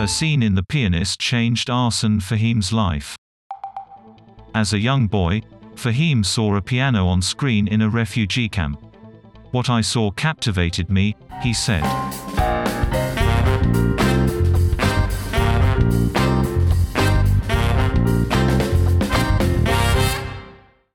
A scene in The Pianist changed Arsène Fahim's life. As a young boy, Fahim saw a piano on screen in a refugee camp. What I saw captivated me, he said.